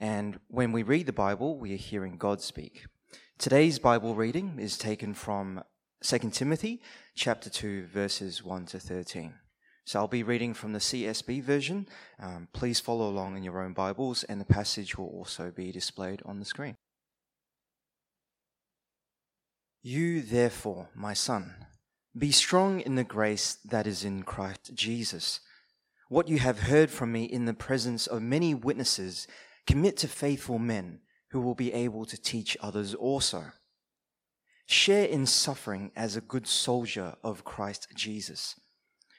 and when we read the Bible, we are hearing God speak. Today's Bible reading is taken from 2 Timothy chapter 2 verses 1 to 13. So I'll be reading from the CSB version. Um, please follow along in your own Bibles, and the passage will also be displayed on the screen. You, therefore, my son, be strong in the grace that is in Christ Jesus. What you have heard from me in the presence of many witnesses, Commit to faithful men who will be able to teach others also. Share in suffering as a good soldier of Christ Jesus.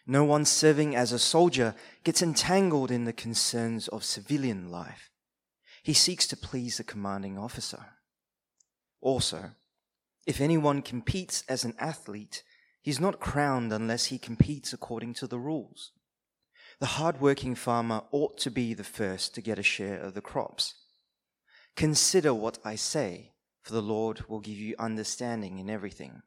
No one serving as a soldier gets entangled in the concerns of civilian life. He seeks to please the commanding officer. Also, if anyone competes as an athlete, he's not crowned unless he competes according to the rules. The hard-working farmer ought to be the first to get a share of the crops. Consider what I say, for the Lord will give you understanding in everything.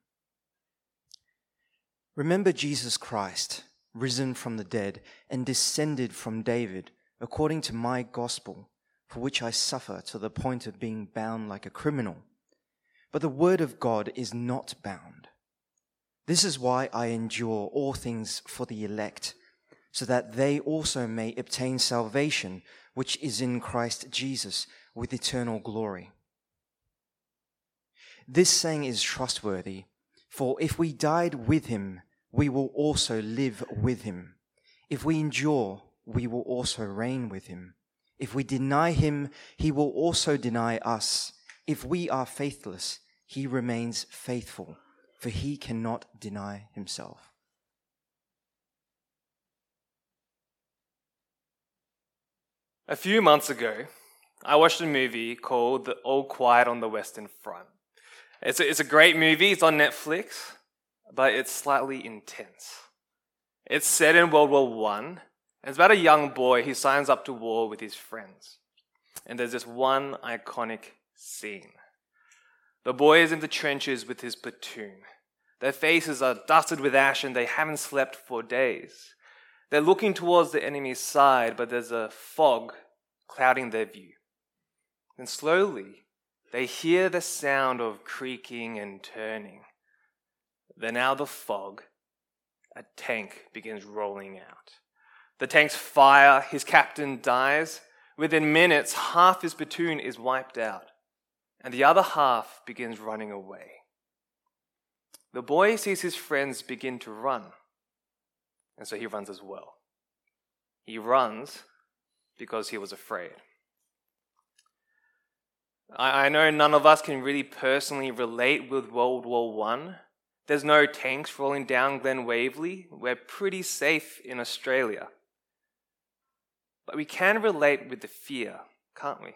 Remember Jesus Christ, risen from the dead and descended from David, according to my gospel, for which I suffer to the point of being bound like a criminal. But the word of God is not bound. This is why I endure all things for the elect so that they also may obtain salvation, which is in Christ Jesus, with eternal glory. This saying is trustworthy, for if we died with him, we will also live with him. If we endure, we will also reign with him. If we deny him, he will also deny us. If we are faithless, he remains faithful, for he cannot deny himself. A few months ago, I watched a movie called the All Quiet on the Western Front. It's a, it's a great movie, it's on Netflix, but it's slightly intense. It's set in World War One. And it's about a young boy who signs up to war with his friends. And there's this one iconic scene. The boy is in the trenches with his platoon. Their faces are dusted with ash and they haven't slept for days. They're looking towards the enemy's side, but there's a fog clouding their view. And slowly, they hear the sound of creaking and turning. Then, out of the fog, a tank begins rolling out. The tank's fire, his captain dies. Within minutes, half his platoon is wiped out, and the other half begins running away. The boy sees his friends begin to run and so he runs as well. He runs because he was afraid. I, I know none of us can really personally relate with World War One. There's no tanks rolling down Glen Waverley. We're pretty safe in Australia. But we can relate with the fear, can't we?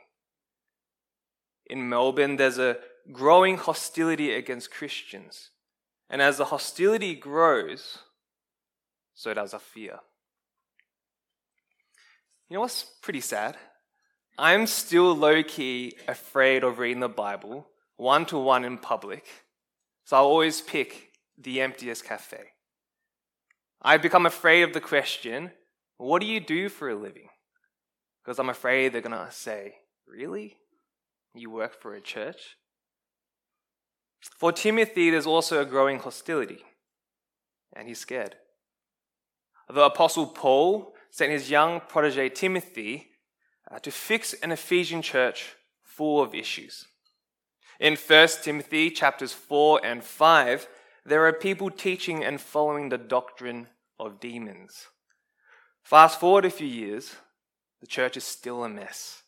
In Melbourne, there's a growing hostility against Christians. And as the hostility grows, so does our fear. You know what's pretty sad? I'm still low key afraid of reading the Bible one to one in public, so I'll always pick the emptiest cafe. I've become afraid of the question, What do you do for a living? Because I'm afraid they're going to say, Really? You work for a church? For Timothy, there's also a growing hostility, and he's scared the Apostle Paul sent his young protege Timothy uh, to fix an Ephesian church full of issues. In 1 Timothy chapters 4 and 5, there are people teaching and following the doctrine of demons. Fast forward a few years, the church is still a mess.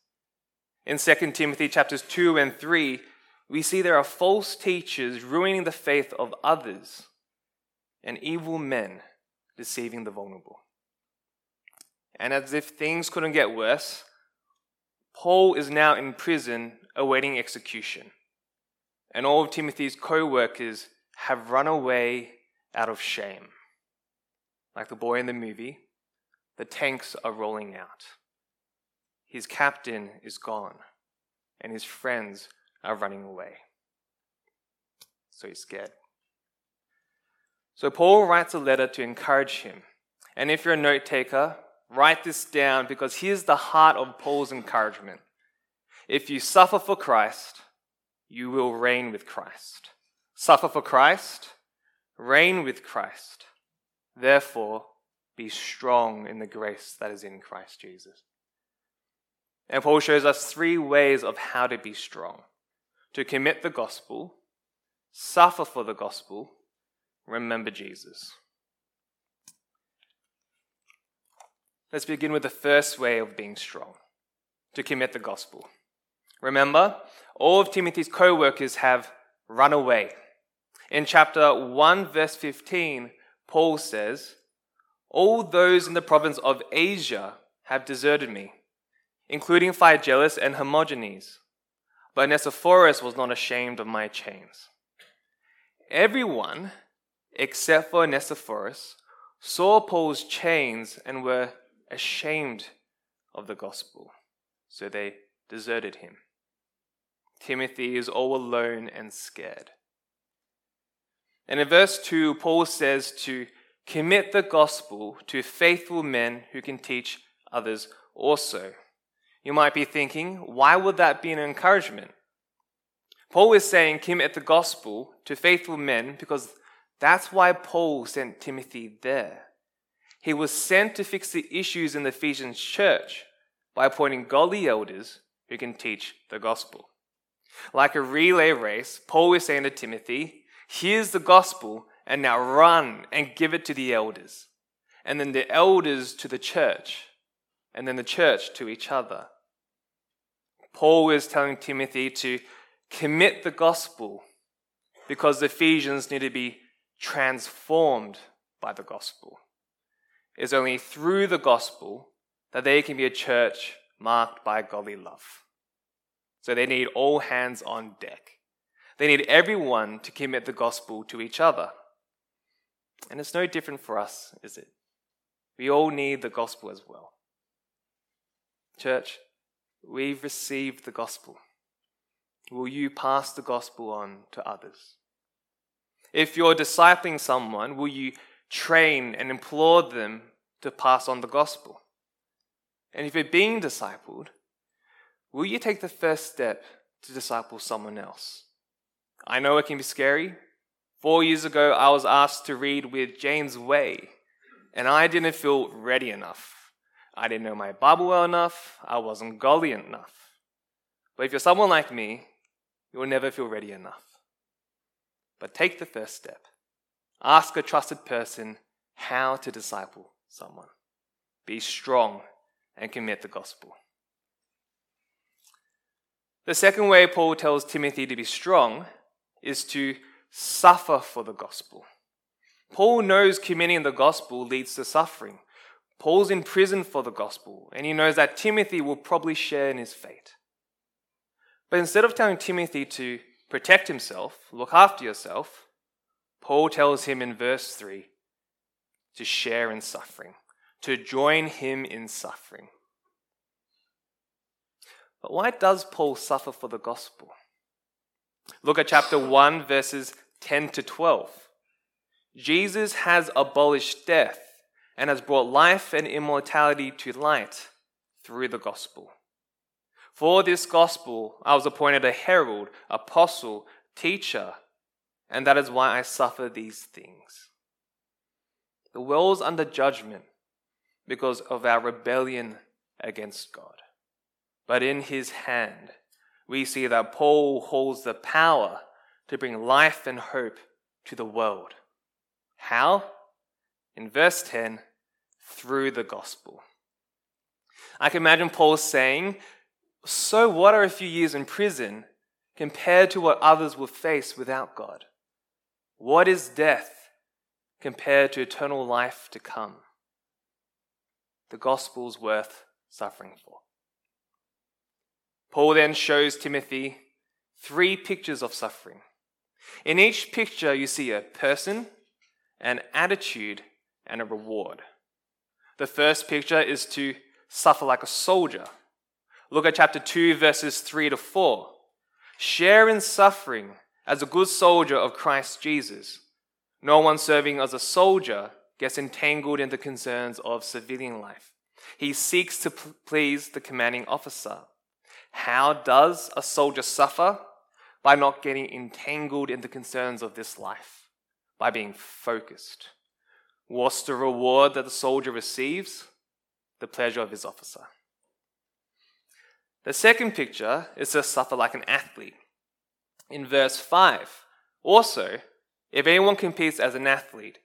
In 2 Timothy chapters 2 and 3, we see there are false teachers ruining the faith of others and evil men deceiving the vulnerable. And as if things couldn't get worse, Paul is now in prison awaiting execution. and all of Timothy's co workers have run away out of shame. Like the boy in the movie, the tanks are rolling out. His captain is gone, and his friends are running away. So he's scared. So Paul writes a letter to encourage him. And if you're a note taker, write this down because here's the heart of Paul's encouragement. If you suffer for Christ, you will reign with Christ. Suffer for Christ, reign with Christ. Therefore, be strong in the grace that is in Christ Jesus. And Paul shows us three ways of how to be strong to commit the gospel, suffer for the gospel, remember Jesus. Let's begin with the first way of being strong to commit the gospel. Remember, all of Timothy's co workers have run away. In chapter 1, verse 15, Paul says, All those in the province of Asia have deserted me, including Phygellus and Hermogenes. But Onesiphorus was not ashamed of my chains. Everyone, except for Onesiphorus, saw Paul's chains and were ashamed of the gospel, so they deserted him. Timothy is all alone and scared. And in verse 2, Paul says to commit the gospel to faithful men who can teach others also. You might be thinking, why would that be an encouragement? Paul is saying commit the gospel to faithful men because that's why Paul sent Timothy there. He was sent to fix the issues in the Ephesians church by appointing godly elders who can teach the gospel. Like a relay race, Paul is saying to Timothy, Here's the gospel, and now run and give it to the elders. And then the elders to the church, and then the church to each other. Paul is telling Timothy to commit the gospel because the Ephesians need to be transformed by the gospel. It's only through the gospel that they can be a church marked by godly love. So they need all hands on deck. They need everyone to commit the gospel to each other. And it's no different for us, is it? We all need the gospel as well. Church, we've received the gospel. Will you pass the gospel on to others? If you're discipling someone, will you train and implore them to pass on the gospel? And if you're being discipled, Will you take the first step to disciple someone else? I know it can be scary. Four years ago, I was asked to read with James Way, and I didn't feel ready enough. I didn't know my Bible well enough. I wasn't godly enough. But if you're someone like me, you will never feel ready enough. But take the first step. Ask a trusted person how to disciple someone. Be strong and commit the gospel. The second way Paul tells Timothy to be strong is to suffer for the gospel. Paul knows committing the gospel leads to suffering. Paul's in prison for the gospel, and he knows that Timothy will probably share in his fate. But instead of telling Timothy to protect himself, look after yourself, Paul tells him in verse 3 to share in suffering, to join him in suffering. But why does Paul suffer for the gospel? Look at chapter 1, verses 10 to 12. Jesus has abolished death and has brought life and immortality to light through the gospel. For this gospel, I was appointed a herald, apostle, teacher, and that is why I suffer these things. The world's under judgment because of our rebellion against God. But in his hand, we see that Paul holds the power to bring life and hope to the world. How? In verse 10, through the gospel. I can imagine Paul saying, So what are a few years in prison compared to what others will face without God? What is death compared to eternal life to come? The gospel's worth suffering for. Paul then shows Timothy three pictures of suffering. In each picture, you see a person, an attitude, and a reward. The first picture is to suffer like a soldier. Look at chapter 2, verses 3 to 4. Share in suffering as a good soldier of Christ Jesus. No one serving as a soldier gets entangled in the concerns of civilian life. He seeks to please the commanding officer. How does a soldier suffer? By not getting entangled in the concerns of this life, by being focused. What's the reward that the soldier receives? The pleasure of his officer. The second picture is to suffer like an athlete. In verse 5, also, if anyone competes as an athlete,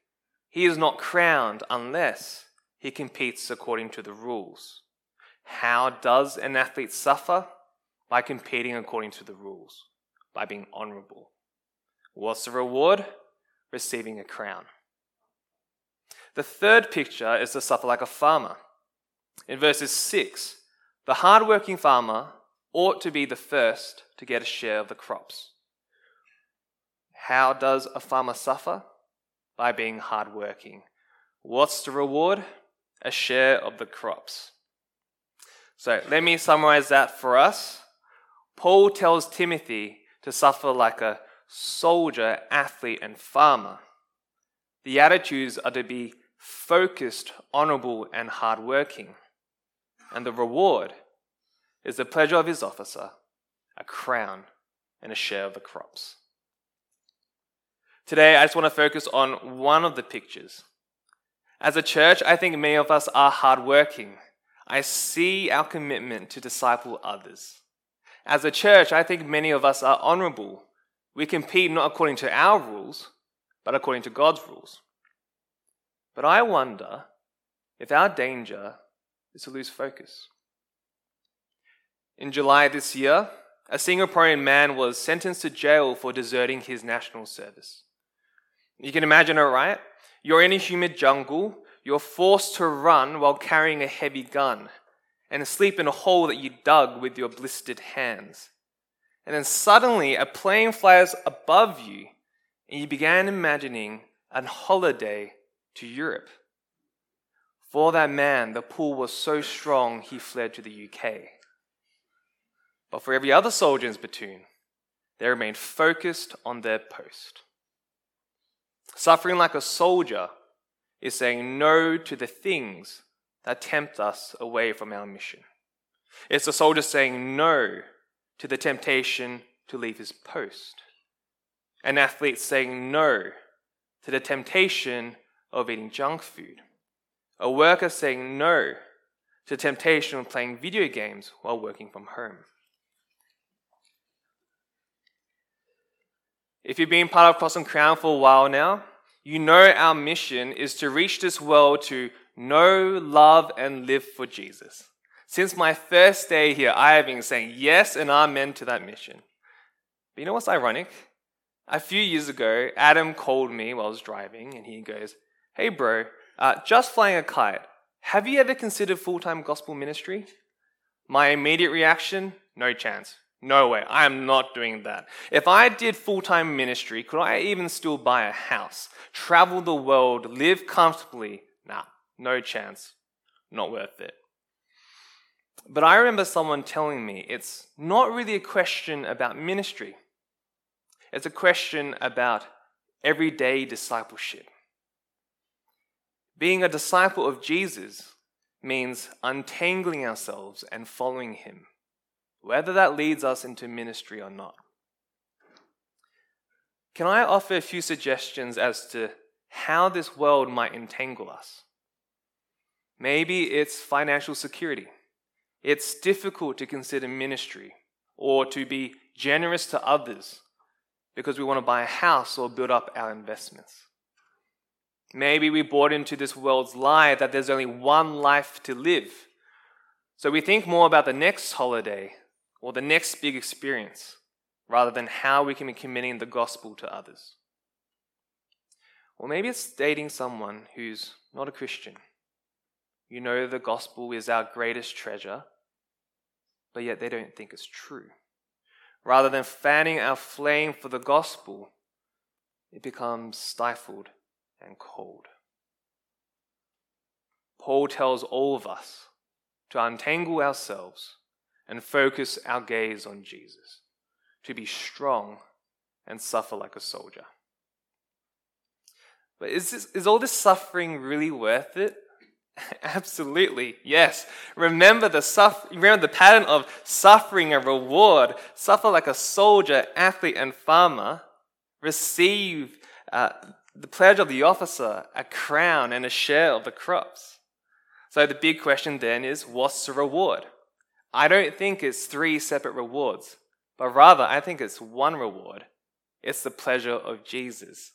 he is not crowned unless he competes according to the rules. How does an athlete suffer? By competing according to the rules, by being honorable. What's the reward? Receiving a crown. The third picture is to suffer like a farmer. In verses 6, the hardworking farmer ought to be the first to get a share of the crops. How does a farmer suffer? By being hardworking. What's the reward? A share of the crops. So let me summarize that for us. Paul tells Timothy to suffer like a soldier, athlete, and farmer. The attitudes are to be focused, honorable, and hardworking. And the reward is the pleasure of his officer, a crown, and a share of the crops. Today, I just want to focus on one of the pictures. As a church, I think many of us are hardworking. I see our commitment to disciple others. As a church, I think many of us are honorable. We compete not according to our rules, but according to God's rules. But I wonder if our danger is to lose focus. In July this year, a Singaporean man was sentenced to jail for deserting his national service. You can imagine it, right? You're in a humid jungle, you're forced to run while carrying a heavy gun, and sleep in a hole that you dug with your blistered hands. And then suddenly a plane flies above you, and you began imagining a holiday to Europe. For that man, the pull was so strong he fled to the UK. But for every other soldier in his platoon, they remained focused on their post. Suffering like a soldier is saying no to the things that tempt us away from our mission. It's a soldier saying no to the temptation to leave his post. An athlete saying no to the temptation of eating junk food. A worker saying no to temptation of playing video games while working from home. If you've been part of Cross and Crown for a while now, you know our mission is to reach this world to know, love, and live for Jesus. Since my first day here, I have been saying yes and amen to that mission. But you know what's ironic? A few years ago, Adam called me while I was driving, and he goes, Hey, bro, uh, just flying a kite. Have you ever considered full time gospel ministry? My immediate reaction no chance. No way. I am not doing that. If I did full time ministry, could I even still buy a house, travel the world, live comfortably? Nah, no chance. Not worth it. But I remember someone telling me it's not really a question about ministry, it's a question about everyday discipleship. Being a disciple of Jesus means untangling ourselves and following him, whether that leads us into ministry or not. Can I offer a few suggestions as to how this world might entangle us? Maybe it's financial security. It's difficult to consider ministry or to be generous to others because we want to buy a house or build up our investments. Maybe we bought into this world's lie that there's only one life to live. So we think more about the next holiday or the next big experience rather than how we can be committing the gospel to others. Or maybe it's dating someone who's not a Christian. You know the gospel is our greatest treasure, but yet they don't think it's true. rather than fanning our flame for the gospel, it becomes stifled and cold. Paul tells all of us to untangle ourselves and focus our gaze on Jesus, to be strong and suffer like a soldier. But is, this, is all this suffering really worth it? Absolutely, yes. Remember the suffer, remember the pattern of suffering and reward. Suffer like a soldier, athlete, and farmer. Receive uh, the pledge of the officer, a crown, and a share of the crops. So the big question then is what's the reward? I don't think it's three separate rewards, but rather I think it's one reward. It's the pleasure of Jesus.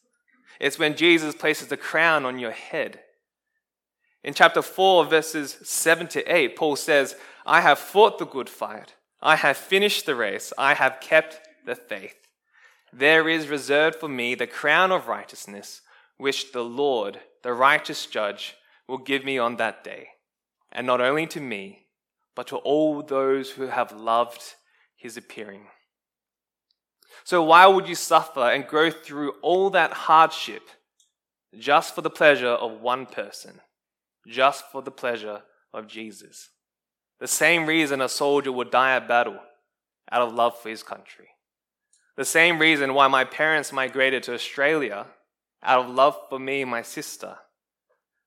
It's when Jesus places the crown on your head. In chapter 4, verses 7 to 8, Paul says, I have fought the good fight. I have finished the race. I have kept the faith. There is reserved for me the crown of righteousness, which the Lord, the righteous judge, will give me on that day, and not only to me, but to all those who have loved his appearing. So, why would you suffer and go through all that hardship just for the pleasure of one person, just for the pleasure of Jesus? The same reason a soldier would die at battle out of love for his country. The same reason why my parents migrated to Australia out of love for me and my sister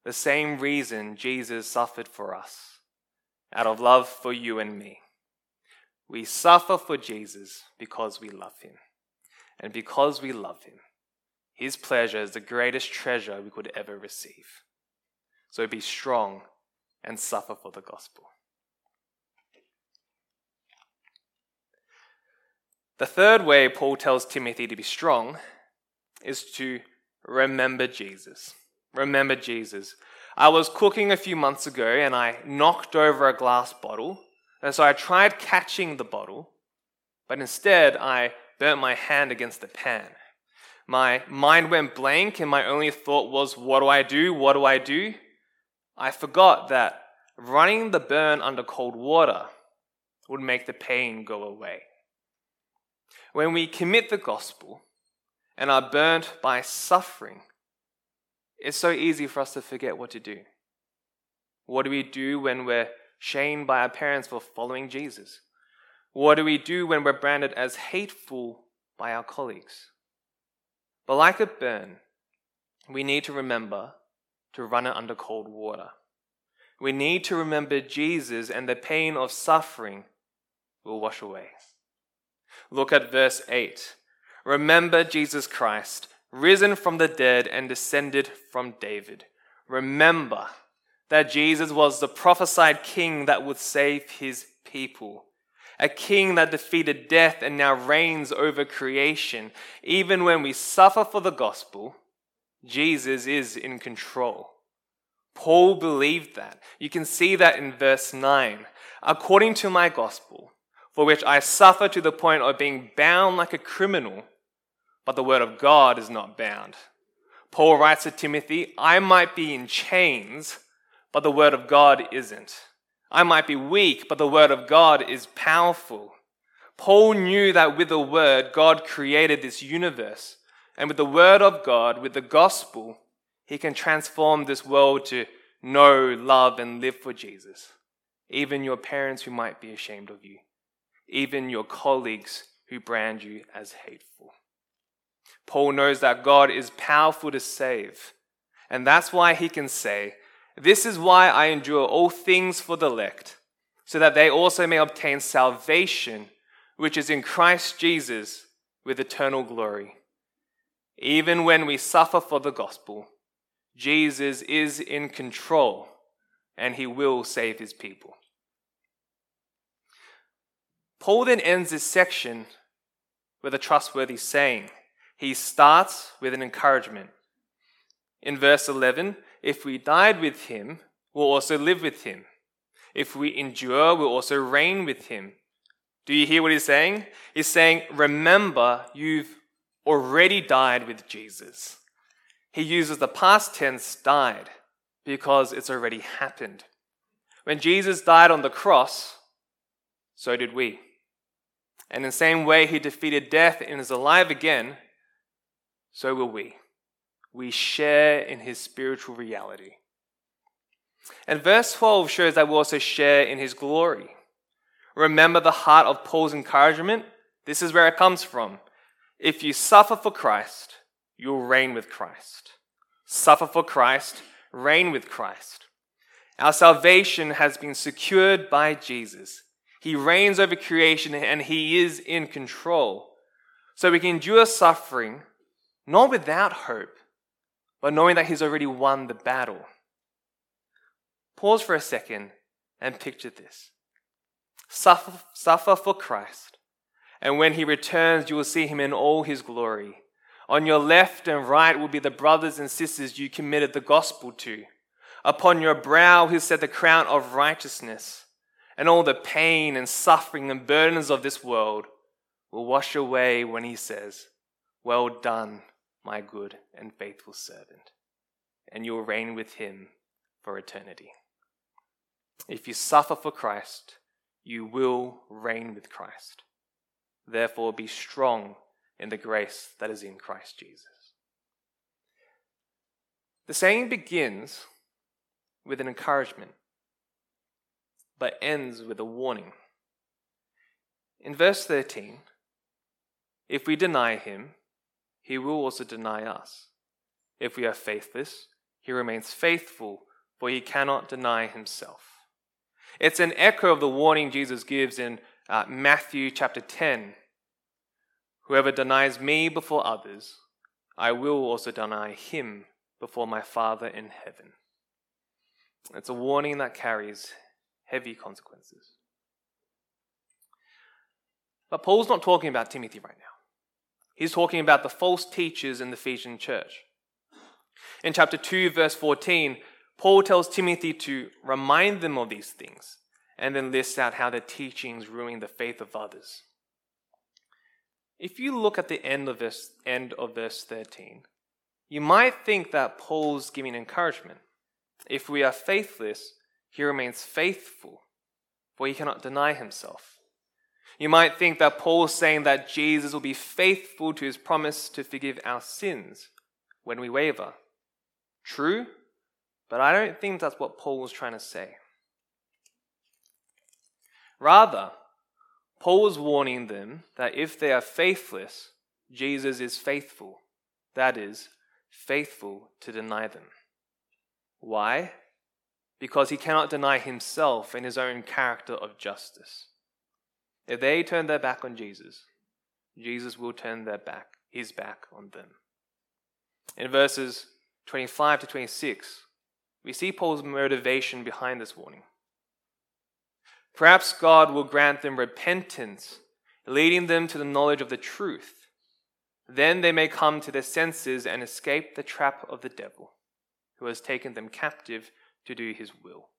the same reason Jesus suffered for us, out of love for you and me. We suffer for Jesus because we love him. And because we love him, his pleasure is the greatest treasure we could ever receive. So be strong and suffer for the gospel. The third way Paul tells Timothy to be strong is to remember Jesus. Remember Jesus. I was cooking a few months ago and I knocked over a glass bottle. And so I tried catching the bottle, but instead I burnt my hand against the pan. My mind went blank and my only thought was, what do I do? What do I do? I forgot that running the burn under cold water would make the pain go away. When we commit the gospel and are burnt by suffering, it's so easy for us to forget what to do. What do we do when we're shamed by our parents for following Jesus? What do we do when we're branded as hateful by our colleagues? But like a burn, we need to remember to run it under cold water. We need to remember Jesus and the pain of suffering will wash away. Look at verse 8. Remember Jesus Christ risen from the dead and descended from David. Remember that Jesus was the prophesied king that would save his people, a king that defeated death and now reigns over creation. Even when we suffer for the gospel, Jesus is in control. Paul believed that. You can see that in verse 9. According to my gospel, for which I suffer to the point of being bound like a criminal but the word of God is not bound. Paul writes to Timothy, I might be in chains, but the word of God isn't. I might be weak, but the word of God is powerful. Paul knew that with the word, God created this universe. And with the word of God, with the gospel, he can transform this world to know, love, and live for Jesus. Even your parents who might be ashamed of you, even your colleagues who brand you as hateful. Paul knows that God is powerful to save. And that's why he can say, This is why I endure all things for the elect, so that they also may obtain salvation, which is in Christ Jesus with eternal glory. Even when we suffer for the gospel, Jesus is in control and he will save his people. Paul then ends this section with a trustworthy saying he starts with an encouragement. In verse 11, if we died with him, we'll also live with him. If we endure, we'll also reign with him. Do you hear what he's saying? He's saying, remember, you've already died with Jesus. He uses the past tense died because it's already happened. When Jesus died on the cross, so did we. And in the same way he defeated death and is alive again, so will we. We share in his spiritual reality. And verse 12 shows that we also share in his glory. Remember the heart of Paul's encouragement? This is where it comes from. If you suffer for Christ, you'll reign with Christ. Suffer for Christ, reign with Christ. Our salvation has been secured by Jesus. He reigns over creation and he is in control. So we can endure suffering not without hope, but knowing that he's already won the battle. Pause for a second and picture this. Suffer, suffer for Christ, and when he returns, you will see him in all his glory. On your left and right will be the brothers and sisters you committed the gospel to. Upon your brow he set the crown of righteousness, and all the pain and suffering and burdens of this world will wash away when he says, Well done, my good and faithful servant. And you will reign with him for eternity. If you suffer for Christ, you will reign with Christ. Therefore, be strong in the grace that is in Christ Jesus. The saying begins with an encouragement, but ends with a warning. In verse 13, if we deny him, he will also deny us. If we are faithless, he remains faithful, for he cannot deny himself. It's an echo of the warning Jesus gives in uh, Matthew chapter 10 Whoever denies me before others, I will also deny him before my Father in heaven. It's a warning that carries heavy consequences. But Paul's not talking about Timothy right now. He's talking about the false teachers in the Ephesian church. In chapter 2, verse 14, Paul tells Timothy to remind them of these things and then lists out how their teachings ruin the faith of others. If you look at the end of this end of verse 13, you might think that Paul's giving encouragement. If we are faithless, he remains faithful, for he cannot deny himself. You might think that Paul is saying that Jesus will be faithful to his promise to forgive our sins when we waver. True, but I don't think that's what Paul was trying to say. Rather, Paul was warning them that if they are faithless, Jesus is faithful. That is, faithful to deny them. Why? Because he cannot deny himself in his own character of justice. If they turn their back on Jesus, Jesus will turn their back, his back on them. In verses 25 to 26, we see Paul's motivation behind this warning. Perhaps God will grant them repentance, leading them to the knowledge of the truth. Then they may come to their senses and escape the trap of the devil, who has taken them captive to do his will.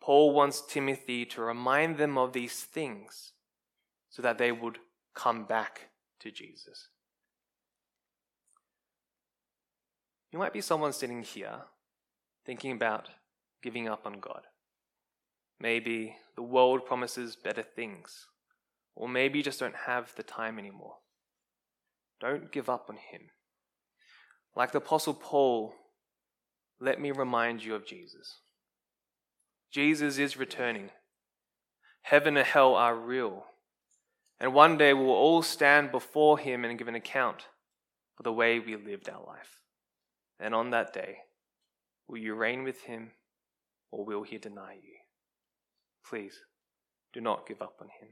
Paul wants Timothy to remind them of these things so that they would come back to Jesus. You might be someone sitting here thinking about giving up on God. Maybe the world promises better things, or maybe you just don't have the time anymore. Don't give up on Him. Like the Apostle Paul, let me remind you of Jesus. Jesus is returning. Heaven and hell are real. And one day we will all stand before Him and give an account for the way we lived our life. And on that day, will you reign with Him or will He deny you? Please do not give up on him.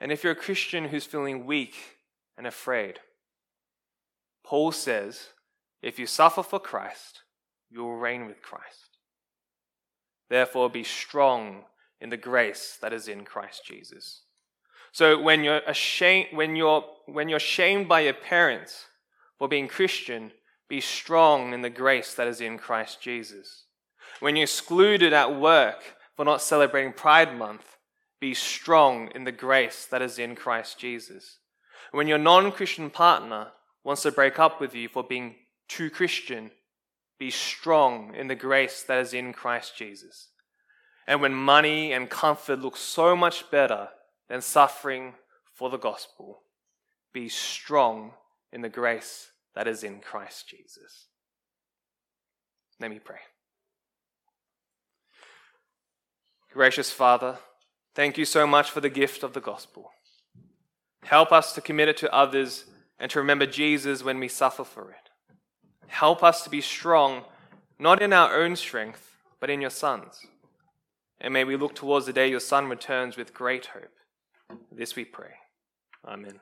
And if you're a Christian who's feeling weak and afraid, Paul says, if you suffer for Christ, you will reign with Christ. Therefore, be strong in the grace that is in Christ Jesus. So when you're ashamed, when you're, when you're shamed by your parents for being Christian, be strong in the grace that is in Christ Jesus. When you're excluded at work for not celebrating Pride Month, be strong in the grace that is in Christ Jesus. When your non Christian partner wants to break up with you for being too Christian, be strong in the grace that is in Christ Jesus. and when money and comfort look so much better than suffering for the gospel, be strong in the grace that is in Christ Jesus. Let me pray. Gracious Father, thank you so much for the gift of the gospel. Help us to commit it to others and to remember Jesus when we suffer for it. Help us to be strong, not in our own strength, but in your Son's. And may we look towards the day your Son returns with great hope. This we pray. Amen.